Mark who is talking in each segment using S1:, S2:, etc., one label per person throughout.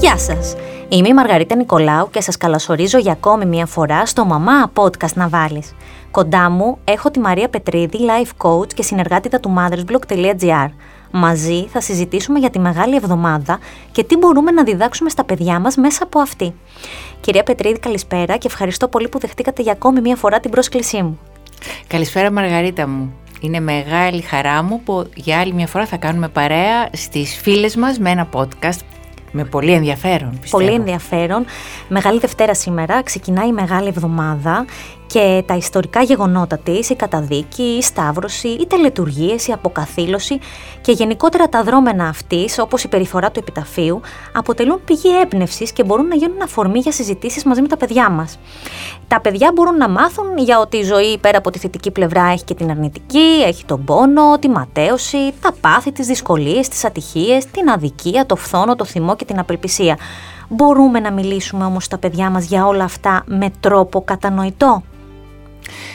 S1: Γεια σας! Είμαι η Μαργαρίτα Νικολάου και σας καλωσορίζω για ακόμη μια φορά στο Μαμά Podcast να βάλεις. Κοντά μου έχω τη Μαρία Πετρίδη, life coach και συνεργάτητα του mothersblog.gr. Μαζί θα συζητήσουμε για τη Μεγάλη Εβδομάδα και τι μπορούμε να διδάξουμε στα παιδιά μας μέσα από αυτή. Κυρία Πετρίδη, καλησπέρα και ευχαριστώ πολύ που δεχτήκατε για ακόμη μια φορά την πρόσκλησή μου.
S2: Καλησπέρα Μαργαρίτα μου. Είναι μεγάλη χαρά μου που για άλλη μια φορά θα κάνουμε παρέα στις φίλες μας με ένα podcast με πολύ ενδιαφέρον, πιστεύω.
S1: Πολύ ενδιαφέρον. Μεγάλη Δευτέρα σήμερα, ξεκινάει η Μεγάλη Εβδομάδα και τα ιστορικά γεγονότα της, η καταδίκη, η σταύρωση, οι τελετουργίες, η αποκαθήλωση και γενικότερα τα δρόμενα αυτής, όπως η περιφορά του επιταφείου, αποτελούν πηγή έμπνευσης και μπορούν να γίνουν αφορμή για συζητήσεις μαζί με τα παιδιά μας. Τα παιδιά μπορούν να μάθουν για ότι η ζωή πέρα από τη θετική πλευρά έχει και την αρνητική, έχει τον πόνο, τη ματέωση, τα πάθη, τις δυσκολίες, τις ατυχίες, την αδικία, το φθόνο, το θυμό και την απελπισία. Μπορούμε να μιλήσουμε όμως στα παιδιά μας για όλα αυτά με τρόπο κατανοητό;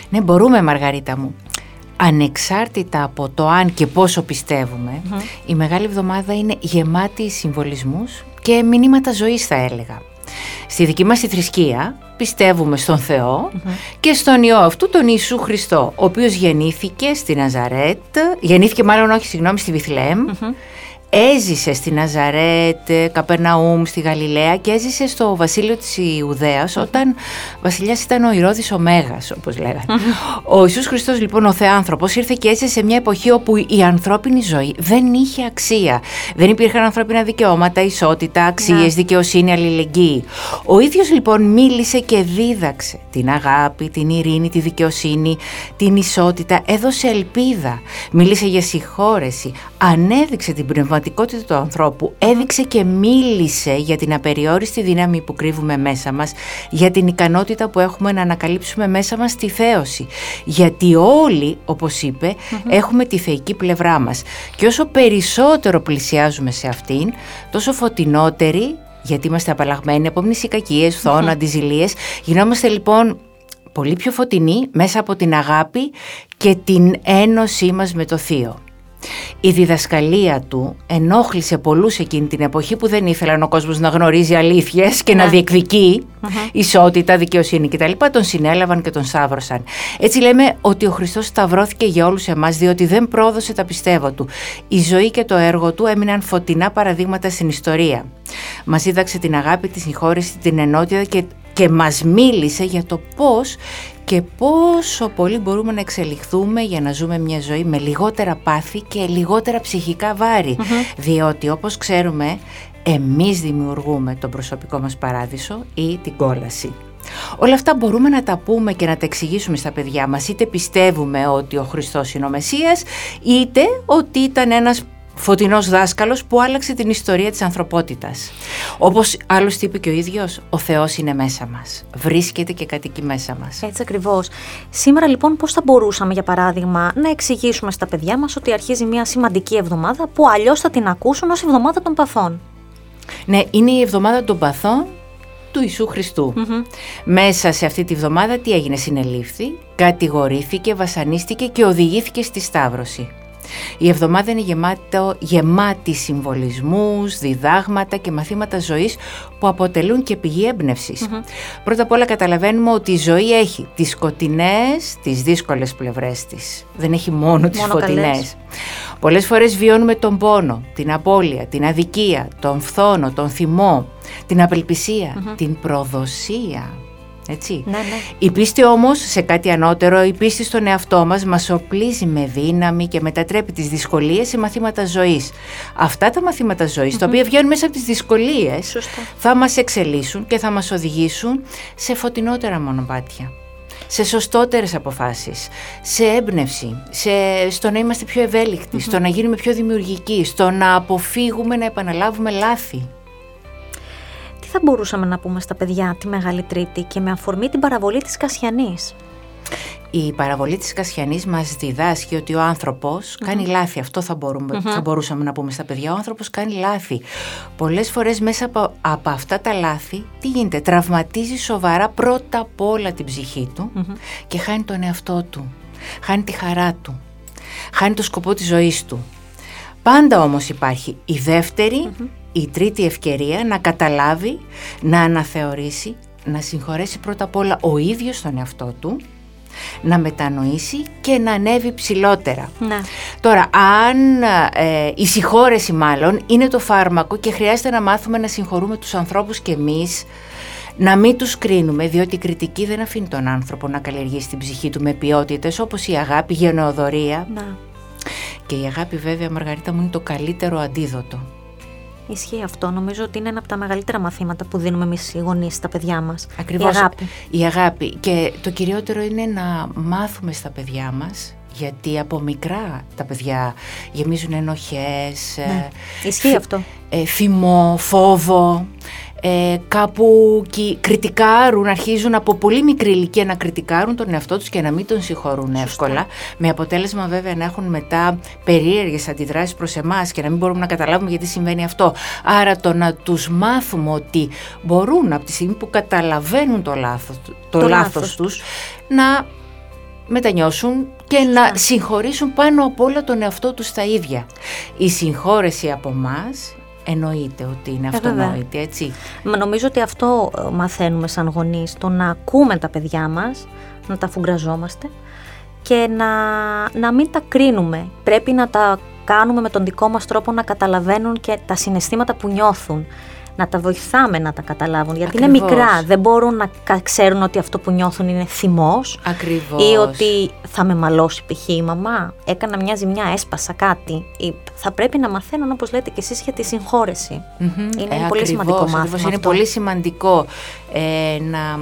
S2: Ναι, μπορούμε Μαργαρίτα μου. Ανεξάρτητα από το αν και πόσο η Μεγάλη Εβδομάδα είναι γεμάτη συμβολισμούς και μηνύματα ζωής θα έλεγα. Στη δική μας τη θρησκεία πιστεύουμε στον θεο και στον Υιό αυτού τον Ιησού Χριστό, ο οποίος γεννήθηκε στη Ναζαρέτ, γεννήθηκε μάλλον όχι συγγνώμη στη βηθλεμ έζησε στη Ναζαρέτ, Καπερναούμ, στη Γαλιλαία και έζησε στο βασίλειο της Ιουδαίας όταν βασιλιάς ήταν ο Ηρώδης ο Μέγας όπως λέγανε. Ο Ιησούς Χριστός λοιπόν ο Θεάνθρωπος ήρθε και έζησε σε μια εποχή όπου η ανθρώπινη ζωή δεν είχε αξία. Δεν υπήρχαν ανθρώπινα δικαιώματα, ισότητα, αξίες, ναι. δικαιοσύνη, αλληλεγγύη. Ο ίδιος λοιπόν μίλησε και δίδαξε την αγάπη, την ειρήνη, τη δικαιοσύνη, την ισότητα, έδωσε ελπίδα, μίλησε για συγχώρεση, ανέδειξε την πνευματική πραγματικότητα του ανθρώπου έδειξε και μίλησε για την απεριόριστη δύναμη που κρύβουμε μέσα μας, για την ικανότητα που έχουμε να ανακαλύψουμε μέσα μας τη θέωση. Γιατί όλοι, όπως έχουμε τη θεϊκή πλευρά μας. Και όσο περισσότερο πλησιάζουμε σε αυτήν, τόσο φωτεινότεροι, γιατί είμαστε απαλλαγμένοι από μνησικακίες, φθόνο, αντιζηλίες, γινόμαστε λοιπόν πολύ πιο φωτεινοί μέσα από την αγάπη και την ένωσή μας με το Θείο. Η διδασκαλία του ενόχλησε πολλούς εκείνη την εποχή που δεν ήθελαν ο κόσμος να γνωρίζει αλήθειες και να ναι. διεκδικεί ισότητα, δικαιοσύνη κτλ. Τον συνέλαβαν και τον σάβρωσαν. Έτσι λέμε ότι ο Χριστός σταυρώθηκε για όλους εμάς διότι δεν πρόδωσε τα πιστεύω του. Η ζωή και το έργο του έμειναν φωτεινά παραδείγματα στην ιστορία. Μας δίδαξε την αγάπη, τη συγχώρεση, την ενότητα και και μας μίλησε για το πώς και πόσο πολύ μπορούμε να εξελιχθούμε για να ζούμε μια ζωή με λιγότερα πάθη και λιγότερα ψυχικά Διότι όπως ξέρουμε εμείς δημιουργούμε τον προσωπικό μας παράδεισο ή την κόλαση. Όλα αυτά μπορούμε να τα πούμε και να τα εξηγήσουμε στα παιδιά μας. Είτε πιστεύουμε ότι ο Χριστός είναι ο Μεσσίας είτε ότι ήταν ένας Φωτεινός δάσκαλος που άλλαξε την ιστορία της ανθρωπότητας. Όπως άλλωστε είπε και ο ίδιος, ο Θεός είναι μέσα μας. Βρίσκεται και κατοικεί μέσα μας.
S1: Έτσι ακριβώς. Σήμερα λοιπόν πώς θα μπορούσαμε για παράδειγμα να εξηγήσουμε στα παιδιά μας ότι αρχίζει μια σημαντική εβδομάδα που αλλιώς θα την ακούσουν ως εβδομάδα των παθών;
S2: Ναι, είναι η εβδομάδα των παθών του Ιησού Μέσα σε αυτή τη βδομάδα τι έγινε, συνελήφθη, κατηγορήθηκε, βασανίστηκε και οδηγήθηκε στη Σταύρωση. Η εβδομάδα είναι γεμάτο, γεμάτη συμβολισμούς, διδάγματα και μαθήματα ζωής που αποτελούν και πηγή Πρώτα απ' όλα καταλαβαίνουμε ότι η ζωή έχει τις σκοτεινές, τις δύσκολες πλευρές της. Δεν έχει μόνο τις μόνο φωτεινές. Καλές. Πολλές φορές βιώνουμε τον πόνο, την απώλεια, την αδικία, τον φθόνο, τον θυμό, την απελπισια την προδοσία έτσι.
S1: Ναι, ναι.
S2: Η πίστη όμως σε κάτι ανώτερο, η πίστη στον εαυτό μας μας οπλίζει με δύναμη και μετατρέπει τις δυσκολίες σε μαθήματα ζωής. Αυτά τα μαθήματα τα οποία βγαίνουν μέσα από τις δυσκολίες, θα μας εξελίσσουν και θα μας οδηγήσουν σε φωτεινότερα μονοπάτια σε σωστότερες αποφάσεις, σε έμπνευση, σε, στο να είμαστε πιο ευέλικτοι, στο να γίνουμε πιο δημιουργικοί, στο να αποφύγουμε να επαναλάβουμε λάθη
S1: θα μπορούσαμε να πούμε στα παιδιά τη Μεγάλη Τρίτη και με αφορμή την παραβολή της Κασιανής;
S2: Η παραβολή της Κασιανής μας διδάσκει ότι ο ανθρωπος κάνει λάθη. Αυτό θα, μπορούμε, θα μπορούσαμε να πούμε στα παιδιά. Ο άνθρωπος κάνει λάθη. Πολλές φορές μέσα από, από αυτά τα λάθη, τι γίνεται, τραυματίζει σοβαρά πρώτα απ' όλα την ψυχή του και χάνει τον εαυτό του. Χάνει τη χαρά του. Χάνει το σκοπό της ζωής του. Πάντα όμως υπάρχει η δευτερη η τρίτη ευκαιρία να καταλάβει, να αναθεωρήσει, να συγχωρέσει πρώτα απ' όλα ο ίδιος τον εαυτό του, να μετανοήσει και να ανέβει ψηλότερα.
S1: Ναι.
S2: Τώρα, αν ε, η συγχώρεση μάλλον είναι το φάρμακο και χρειάζεται να μάθουμε να συγχωρούμε τους ανθρώπους και εμείς, να μην τους κρίνουμε, διότι η κριτική δεν αφήνει τον άνθρωπο να καλλιεργήσει την ψυχή του με ποιότητες όπως η αγάπη, η γενεοδορία.
S1: Ναι.
S2: Και η αγάπη βέβαια, Μαργαρίτα μου, είναι το καλύτερο αντίδοτο.
S1: Ισχύει αυτό. Νομίζω ότι είναι ένα από τα μεγαλύτερα μαθήματα που δίνουμε εμείς οι γονείς στα παιδιά μας.
S2: Ακριβώς.
S1: Η αγάπη.
S2: Η αγάπη. Και το κυριότερο είναι να μάθουμε στα παιδιά μας γιατί από μικρά τα παιδιά γεμίζουν ενοχές,
S1: Ναι.
S2: ε,
S1: Ισχύει
S2: φι-
S1: αυτό.
S2: ε, θυμό, φόβο, ε, κάπου κι- κριτικάρουν, αρχίζουν από πολύ μικρή ηλικία να κριτικάρουν τον εαυτό τους και να μην τον συγχωρούν εύκολα, με αποτέλεσμα βέβαια να έχουν μετά περίεργες αντιδράσεις προς εμάς και να μην μπορούμε να καταλάβουμε γιατί συμβαίνει αυτό. Άρα το να τους μάθουμε ότι μπορούν από τη στιγμή που καταλαβαίνουν το λάθος, το,
S1: Το
S2: λάθος
S1: λάθος
S2: τους να μετανιώσουν και να συγχωρήσουν πάνω απ' όλα τον εαυτό τους τα ίδια. Η συγχώρεση από μας εννοείται ότι είναι
S1: Ε, βέβαια.
S2: αυτονόητη, έτσι.
S1: Μα νομίζω ότι αυτό ε, μαθαίνουμε σαν γονείς, το να ακούμε τα παιδιά μας, να τα φουγκραζόμαστε και να, να μην τα κρίνουμε. Πρέπει να τα κάνουμε με τον δικό μας τρόπο να καταλαβαίνουν και τα συναισθήματα που νιώθουν. Να τα βοηθάμε να τα καταλάβουν. Γιατί είναι
S2: Ακριβώς.
S1: μικρά, δεν μπορούν να κα- ξέρουν ότι αυτό που νιώθουν είναι θυμός
S2: Ακριβώς.
S1: ή ότι θα με μαλώσει π.χ. η μαμά, έκανα μια ζημιά, έσπασα κάτι. Ή θα πρέπει να μαθαίνουν, όπως λέτε και εσείς, για τη συγχώρεση.
S2: Μμμ.
S1: Είναι
S2: Ε,
S1: πολύ
S2: ακριβώς,
S1: σημαντικό μάθημα
S2: ακριβώς. Είναι
S1: αυτό.
S2: πολύ σημαντικό ε, να,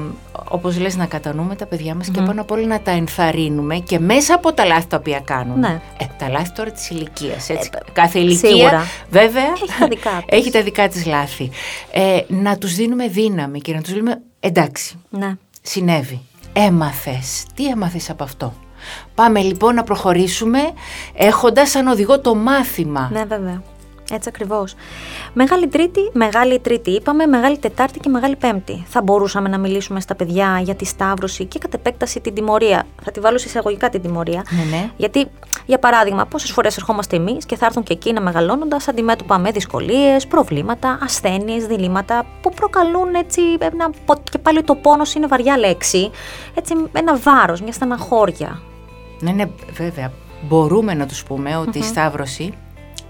S2: όπως λες, να κατανοούμε τα παιδιά μας και πάνω απ' όλα να τα ενθαρρύνουμε και μέσα από τα λάθη τα οποία κάνουν.
S1: Ναι.
S2: Ε, τα λάθη τώρα της ηλικίας. Κάθε ηλικία
S1: σίγουρα.
S2: βέβαια
S1: Έχει τα δικά της.
S2: έχει τα δικά της λάθη. Ε, να τους δίνουμε δύναμη και να τους λέμε εντάξει,
S1: Ναι.
S2: συνέβη. Έμαθες. Τι έμαθες από αυτό; Πάμε λοιπόν να προχωρήσουμε έχοντας σαν οδηγό το μάθημα.
S1: Ναι, βέβαια. Έτσι ακριβώς. Μεγάλη Τρίτη, Μεγάλη Τρίτη είπαμε, Μεγάλη Τετάρτη και Μεγάλη Πέμπτη. Θα μπορούσαμε να μιλήσουμε στα παιδιά για τη Σταύρωση και κατ' επέκταση την τιμωρία. Θα τη βάλω σε εισαγωγικά την τιμωρία.
S2: Ναι, ναι.
S1: Γιατί, για παράδειγμα, πόσες φορές ερχόμαστε εμείς και θα έρθουν και εκείνα μεγαλώνοντας αντιμέτωπα με δυσκολίες, προβλήματα, ασθένειες, διλήμματα που προκαλούν έτσι. Ένα, και πάλι το πόνος είναι βαριά λέξη. Έτσι, ένα βάρος, μια στεναχώρια.
S2: Ναι, ναι, βέβαια. Μπορούμε να τους πούμε ότι η Σταύρωση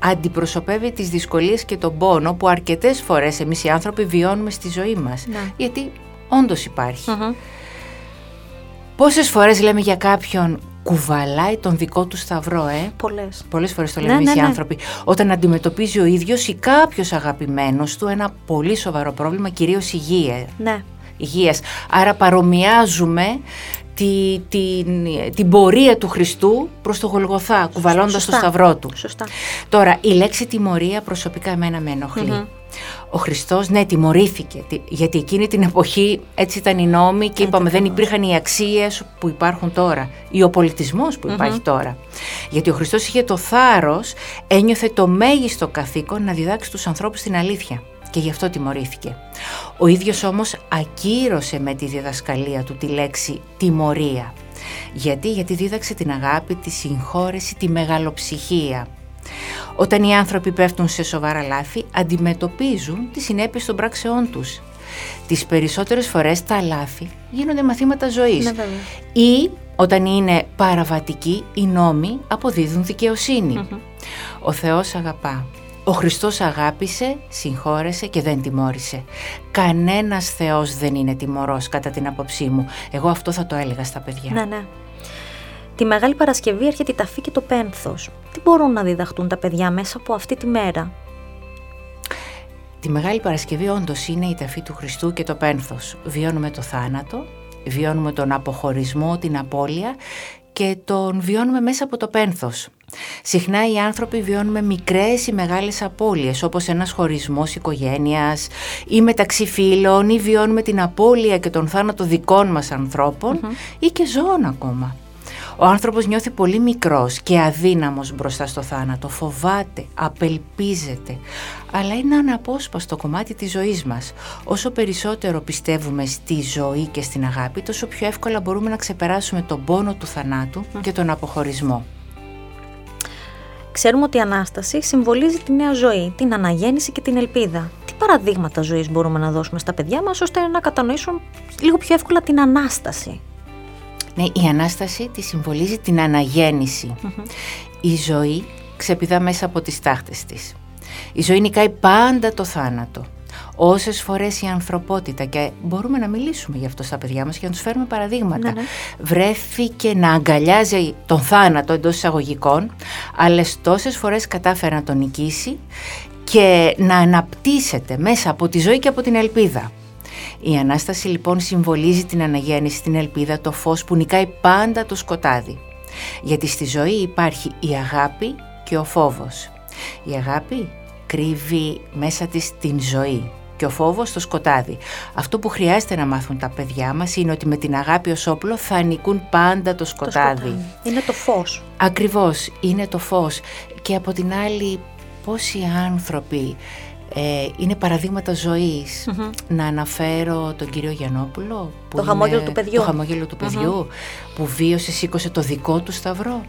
S2: αντιπροσωπεύει τις δυσκολίες και τον πόνο που αρκετές φορές εμείς οι άνθρωποι βιώνουμε στη ζωή μας.
S1: Ναι.
S2: Γιατί όντως υπάρχει.
S1: Μμμ.
S2: Πόσες φορές λέμε για κάποιον κουβαλάει τον δικό του σταυρό, ε;
S1: Πολλές.
S2: Πολλές φορές το
S1: Ναι,
S2: λέμε εμείς
S1: ναι,
S2: οι
S1: ναι.
S2: άνθρωποι. Όταν αντιμετωπίζει ο ίδιος ή κάποιος αγαπημένος του ένα πολύ σοβαρό πρόβλημα, κυρίως υγεία,
S1: Ναι.
S2: υγείας. Άρα παρομοιάζουμε τη, την, την πορεία του Χριστού προς το Γολγοθά, κουβαλώντας το
S1: Σωστά.
S2: σταυρό του.
S1: Σωστά.
S2: Τώρα, η λέξη τιμωρία προσωπικά εμένα με ενοχλεί. Ο Χριστός, ναι, τιμωρήθηκε, τι- γιατί εκείνη την εποχή έτσι ήταν οι νόμοι και είπαμε δεν υπήρχαν οι αξίες που υπάρχουν τώρα ή ο πολιτισμός που υπάρχει τώρα. Γιατί ο Χριστός είχε το θάρρος, ένιωθε το μέγιστο καθήκον να διδάξει τους ανθρώπους την αλήθεια και γι' αυτό τιμωρήθηκε. Ο ίδιος όμως ακύρωσε με τη διδασκαλία του τη λέξη τιμωρία. Γιατί, γιατί δίδαξε την αγάπη, τη συγχώρεση, τη μεγαλοψυχία. Όταν οι άνθρωποι πέφτουν σε σοβαρά λάθη, αντιμετωπίζουν τις συνέπειες των πράξεών τους. Τις περισσότερες φορές τα λάθη γίνονται μαθήματα ζωής.
S1: Ναι, βέβαια.
S2: Ή όταν είναι παραβατικοί, οι νόμοι αποδίδουν δικαιοσύνη. Ο Θεός αγαπά. Ο Χριστός αγάπησε, συγχώρεσε και δεν τιμώρησε. Κανένας Θεός δεν είναι τιμωρός κατά την άποψή μου. Εγώ αυτό θα το έλεγα στα παιδιά.
S1: Ναι, ναι. Τη Μεγάλη Παρασκευή έρχεται η ταφή και το πένθος. Τι μπορούν να διδαχτούν τα παιδιά μέσα από αυτή τη μέρα;
S2: Τη Μεγάλη Παρασκευή όντως είναι η ταφή του Χριστού και το πένθος. Βιώνουμε το θάνατο, βιώνουμε τον αποχωρισμό, την απώλεια και τον βιώνουμε μέσα από το πένθος. Συχνά οι άνθρωποι βιώνουμε μικρές ή μεγάλες απώλειες όπως ένας χωρισμός οικογένειας ή μεταξύ φίλων ή βιώνουμε την απώλεια και τον θάνατο δικών μας ανθρώπων ή και ζώων ακόμα. Ο άνθρωπος νιώθει πολύ μικρός και αδύναμος μπροστά στο θάνατο, φοβάται, απελπίζεται, αλλά είναι αναπόσπαστο κομμάτι της ζωής μας. Όσο περισσότερο πιστεύουμε στη ζωή και στην αγάπη, τόσο πιο εύκολα μπορούμε να ξεπεράσουμε τον πόνο του θανάτου και τον αποχωρισμό.
S1: Ξέρουμε ότι η Ανάσταση συμβολίζει τη νέα ζωή, την αναγέννηση και την ελπίδα. Τι παραδείγματα ζωής μπορούμε να δώσουμε στα παιδιά μας ώστε να κατανοήσουν λίγο πιο εύκολα την Ανάσταση;
S2: Ναι, η Ανάσταση τη συμβολίζει την αναγεννηση Η ζωή ξεπηδά μέσα από τις τάχτες της. Η ζωή νικάει πάντα το θάνατο. Όσες φορές η ανθρωπότητα, και μπορούμε να μιλήσουμε γι' αυτό στα παιδιά μας και να τους φέρουμε παραδείγματα,
S1: Ναι, ναι.
S2: βρέθηκε να αγκαλιάζει τον θάνατο εντός εισαγωγικών, αλλά τόσες φορές κατάφερε να τον νικήσει και να αναπτύσσεται μέσα από τη ζωή και από την ελπίδα. Η Ανάσταση λοιπόν συμβολίζει την αναγέννηση, την ελπίδα, το φως που νικάει πάντα το σκοτάδι. Γιατί στη ζωή υπάρχει η αγάπη και ο φόβος. Η αγάπη κρύβει μέσα της την ζωή και ο φόβος το σκοτάδι. Αυτό που χρειάζεται να μάθουν τα παιδιά μας είναι ότι με την αγάπη ως όπλο θα νικούν πάντα το σκοτάδι.
S1: Είναι το φως.
S2: Ακριβώς, είναι το φως. Και από την άλλη, πόσοι άνθρωποι ε, είναι παραδείγματα ζωής. Να αναφέρω τον κύριο Γιαννόπουλο. Που
S1: Το χαμόγελο του παιδιού.
S2: Το χαμόγελο του παιδιου που βίωσε, σήκωσε το δικό του σταυρό.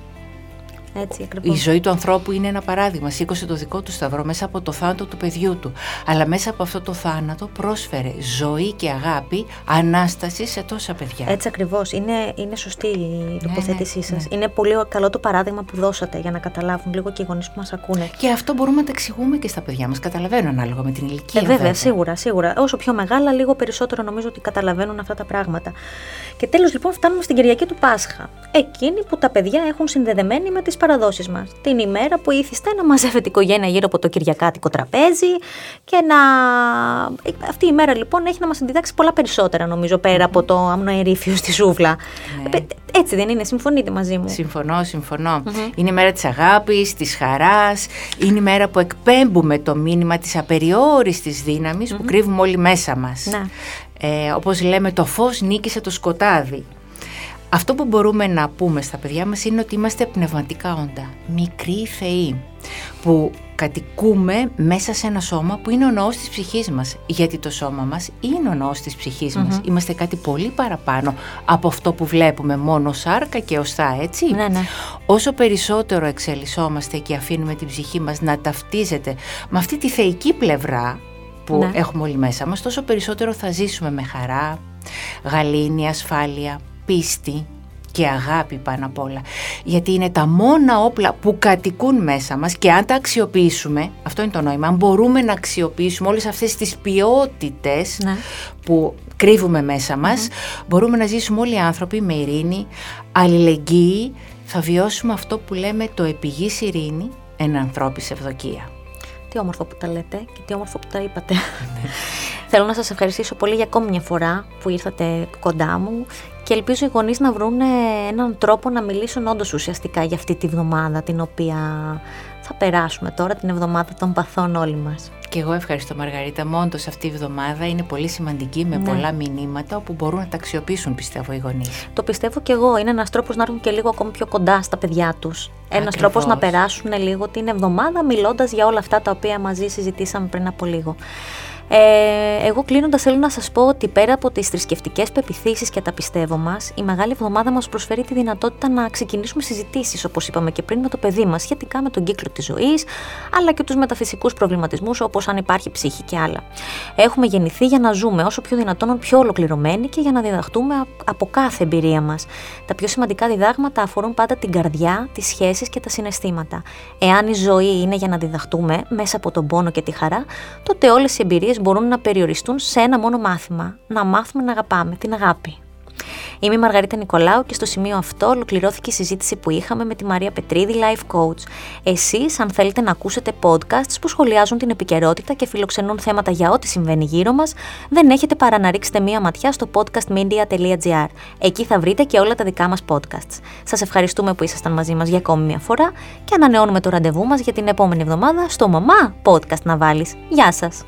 S1: Έτσι
S2: Η
S1: ακριβώς.
S2: ζωή του ανθρώπου είναι ένα παράδειγμα. Σήκωσε το δικό του σταυρό μέσα από το θάνατο του παιδιού του. Αλλά μέσα από αυτό το θάνατο πρόσφερε ζωή και αγάπη, ανάσταση σε τόσα παιδιά.
S1: Έτσι ακριβώς. Είναι, είναι σωστή η τοποθέτησή
S2: ναι,
S1: σας. Είναι πολύ καλό το παράδειγμα που δώσατε για να καταλάβουν λίγο και οι γονείς που μας ακούνε.
S2: Και αυτό μπορούμε να το εξηγούμε και στα παιδιά μας. Καταλαβαίνω ανάλογα με την ηλικία.
S1: Ε, βέβαια, σίγουρα, σίγουρα. Όσο πιο μεγάλα, λίγο περισσότερο νομίζω ότι καταλαβαίνουν αυτά τα πράγματα. Και τέλος λοιπόν φτάνουμε στην Κυριακή του Πάσχα. Εκείνη που τα παιδιά έχουν συνδεδεμένη με τις παραδόσεις μας. Την ημέρα που ήθιστε να μαζεύεται η οικογένεια γύρω από το κυριακάτικο τραπέζι και να... Αυτή η ημέρα λοιπόν έχει να μας διδάξει πολλά περισσότερα νομίζω πέρα από το αμνοερήφιο στη σούβλα.
S2: Ναι.
S1: Ε, Έτσι δεν είναι, συμφωνείτε μαζί μου;
S2: Συμφωνώ, συμφωνώ. Είναι η μέρα της αγάπης, της χαράς, είναι η μέρα που εκπέμπουμε το μήνυμα της απεριόριστης δύναμης που κρύβουμε όλοι μέσα μας.
S1: Ναι.
S2: Ε, όπως λέμε το φως νίκησε το σκοτάδι. Αυτό που μπορούμε να πούμε στα παιδιά μας είναι ότι είμαστε πνευματικά όντα, μικροί θεοί, που κατοικούμε μέσα σε ένα σώμα που είναι ο ναός της ψυχής μας. Γιατί το σώμα μας είναι ο ναός της ψυχής μας. Είμαστε κάτι πολύ παραπάνω από αυτό που βλέπουμε μόνο σάρκα και οστά, έτσι.
S1: Ναι, ναι.
S2: Όσο περισσότερο εξελισσόμαστε και αφήνουμε την ψυχή μας να ταυτίζεται με αυτή τη θεϊκή πλευρά που
S1: Ναι.
S2: έχουμε όλοι μέσα μας, τόσο περισσότερο θα ζήσουμε με χαρά, γαλήνη, ασφάλεια, πίστη και αγάπη πάνω απ' όλα. Γιατί είναι τα μόνα όπλα που κατοικούν μέσα μας και αν τα αξιοποιήσουμε, αυτό είναι το νόημα, αν μπορούμε να αξιοποιήσουμε όλες αυτές τις ποιότητες
S1: Ναι.
S2: που κρύβουμε μέσα μας, μπορούμε να ζήσουμε όλοι οι άνθρωποι με ειρήνη, αλληλεγγύη, θα βιώσουμε αυτό που λέμε το επιγής ειρήνη, εν ανθρώπης ευδοκία.
S1: Τι όμορφο που τα λέτε και τι όμορφο που τα είπατε. Θέλω να σας ευχαριστήσω πολύ για ακόμη μια φορά που ήρθατε κοντά μου και ελπίζω οι γονείς να βρουν έναν τρόπο να μιλήσουν όντως ουσιαστικά για αυτή τη βδομάδα την οποία θα περάσουμε τώρα, την εβδομάδα των παθών όλοι μας.
S2: Και εγώ ευχαριστώ Μαργαρίτα, μόντως αυτή η εβδομάδα είναι πολύ σημαντική με
S1: Ναι.
S2: πολλά μηνύματα όπου μπορούν να τα αξιοποιήσουν πιστεύω οι γονείς.
S1: Το πιστεύω και εγώ. Είναι ένας τρόπος να έρθουν και λίγο ακόμη πιο κοντά στα παιδιά τους. Ένας
S2: Ακριβώς.
S1: τρόπος να περάσουν λίγο την εβδομάδα μιλώντας για όλα αυτά τα οποία μαζί συζητήσαμε πριν από λίγο. Ε, εγώ κλείνοντας, θέλω να σας πω ότι πέρα από τις θρησκευτικές πεπιθήσεις και τα πιστεύω μας, η Μεγάλη Εβδομάδα μας προσφέρει τη δυνατότητα να ξεκινήσουμε συζητήσεις, όπως είπαμε και πριν, με το παιδί μας σχετικά με τον κύκλο της ζωής, αλλά και τους μεταφυσικούς προβληματισμούς, όπως αν υπάρχει ψύχη και άλλα. Έχουμε γεννηθεί για να ζούμε όσο πιο δυνατόν πιο ολοκληρωμένοι και για να διδαχτούμε α- από κάθε εμπειρία μας. Τα πιο σημαντικά διδάγματα αφορούν πάντα την καρδιά, τις σχέσεις και τα συναισθήματα. Εάν η ζωή είναι για να διδαχτούμε μέσα από τον πόνο και τη χαρά, τότε όλες οι εμπειρίες μπορούν να περιοριστούν σε ένα μόνο μάθημα. Να μάθουμε να αγαπάμε, την αγάπη. Είμαι η Μαργαρίτα Νικολάου και στο σημείο αυτό ολοκληρώθηκε η συζήτηση που είχαμε με τη Μαρία Πετρίδη, Life Coach. Εσείς, αν θέλετε να ακούσετε podcasts που σχολιάζουν την επικαιρότητα και φιλοξενούν θέματα για ό,τι συμβαίνει γύρω μας, δεν έχετε παρά να ρίξετε μία ματιά στο podcastmedia.gr. Εκεί θα βρείτε και όλα τα δικά μας podcasts. Σας ευχαριστούμε που ήσασταν μαζί μας για ακόμη μία φορά και ανανεώνουμε το ραντεβού μας για την επόμενη εβδομάδα στο Μαμά Podcast να βάλεις. Γεια σας!